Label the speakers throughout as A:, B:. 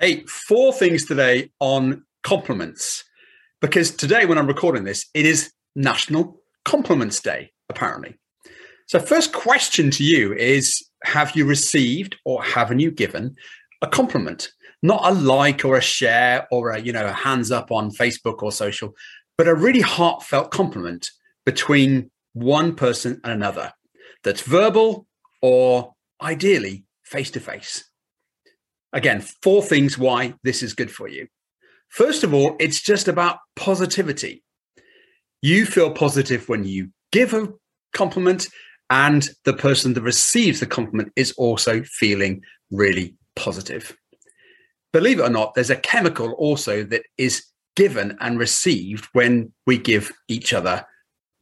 A: Hey, four things today on compliments. Because today, when I'm recording this, it is National Compliments Day, apparently. So, first question to you is Have you received or haven't you given a compliment? Not a like or a share or a, you know, a hands up on Facebook or social, but a really heartfelt compliment between one person and another that's verbal or ideally face to face. Again, four things why this is good for you. First of all, it's just about positivity. You feel positive when you give a compliment, and the person that receives the compliment is also feeling really positive. Believe it or not, there's a chemical also that is given and received when we give each other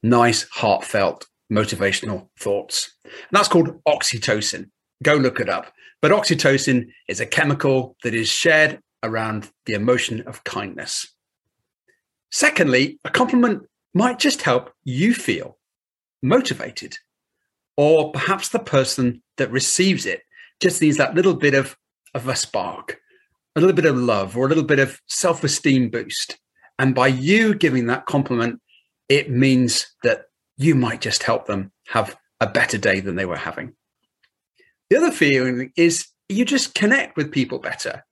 A: nice, heartfelt, motivational thoughts. And that's called oxytocin. Go look it up. But oxytocin is a chemical that is shared around the emotion of kindness. Secondly, a compliment might just help you feel motivated, or perhaps the person that receives it just needs that little bit of, of a spark, a little bit of love, or a little bit of self esteem boost. And by you giving that compliment, it means that you might just help them have a better day than they were having. The other feeling is you just connect with people better.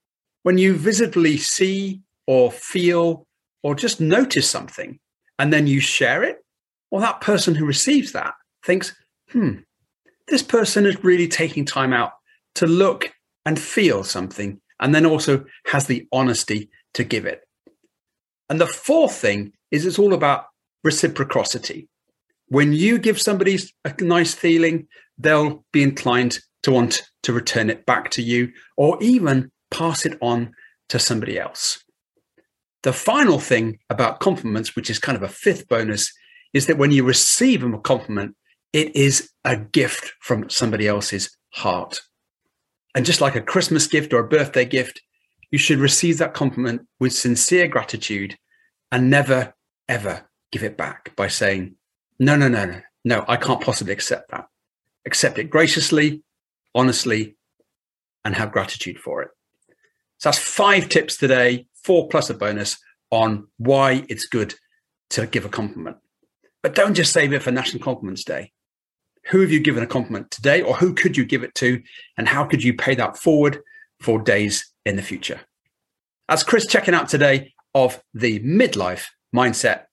A: When you visibly see or feel or just notice something and then you share it, well, that person who receives that thinks, hmm, this person is really taking time out to look and feel something and then also has the honesty to give it. And the fourth thing is it's all about reciprocity. When you give somebody a nice feeling, they'll be inclined to want to return it back to you or even pass it on to somebody else. The final thing about compliments, which is kind of a fifth bonus, is that when you receive a compliment, it is a gift from somebody else's heart. And just like a Christmas gift or a birthday gift, you should receive that compliment with sincere gratitude and never, ever give it back by saying, no, no, no, no, no, I can't possibly accept that. Accept it graciously honestly, and have gratitude for it. So that's five tips today, four plus a bonus on why it's good to give a compliment. But don't just save it for National Compliments Day. Who have you given a compliment today, or who could you give it to, and how could you pay that forward for days in the future? As Chris checking out today of the midlife mindset.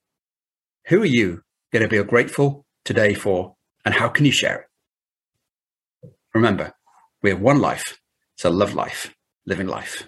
A: Who are you going to be grateful today for, and how can you share it? Remember, we have one life. So love life, living life.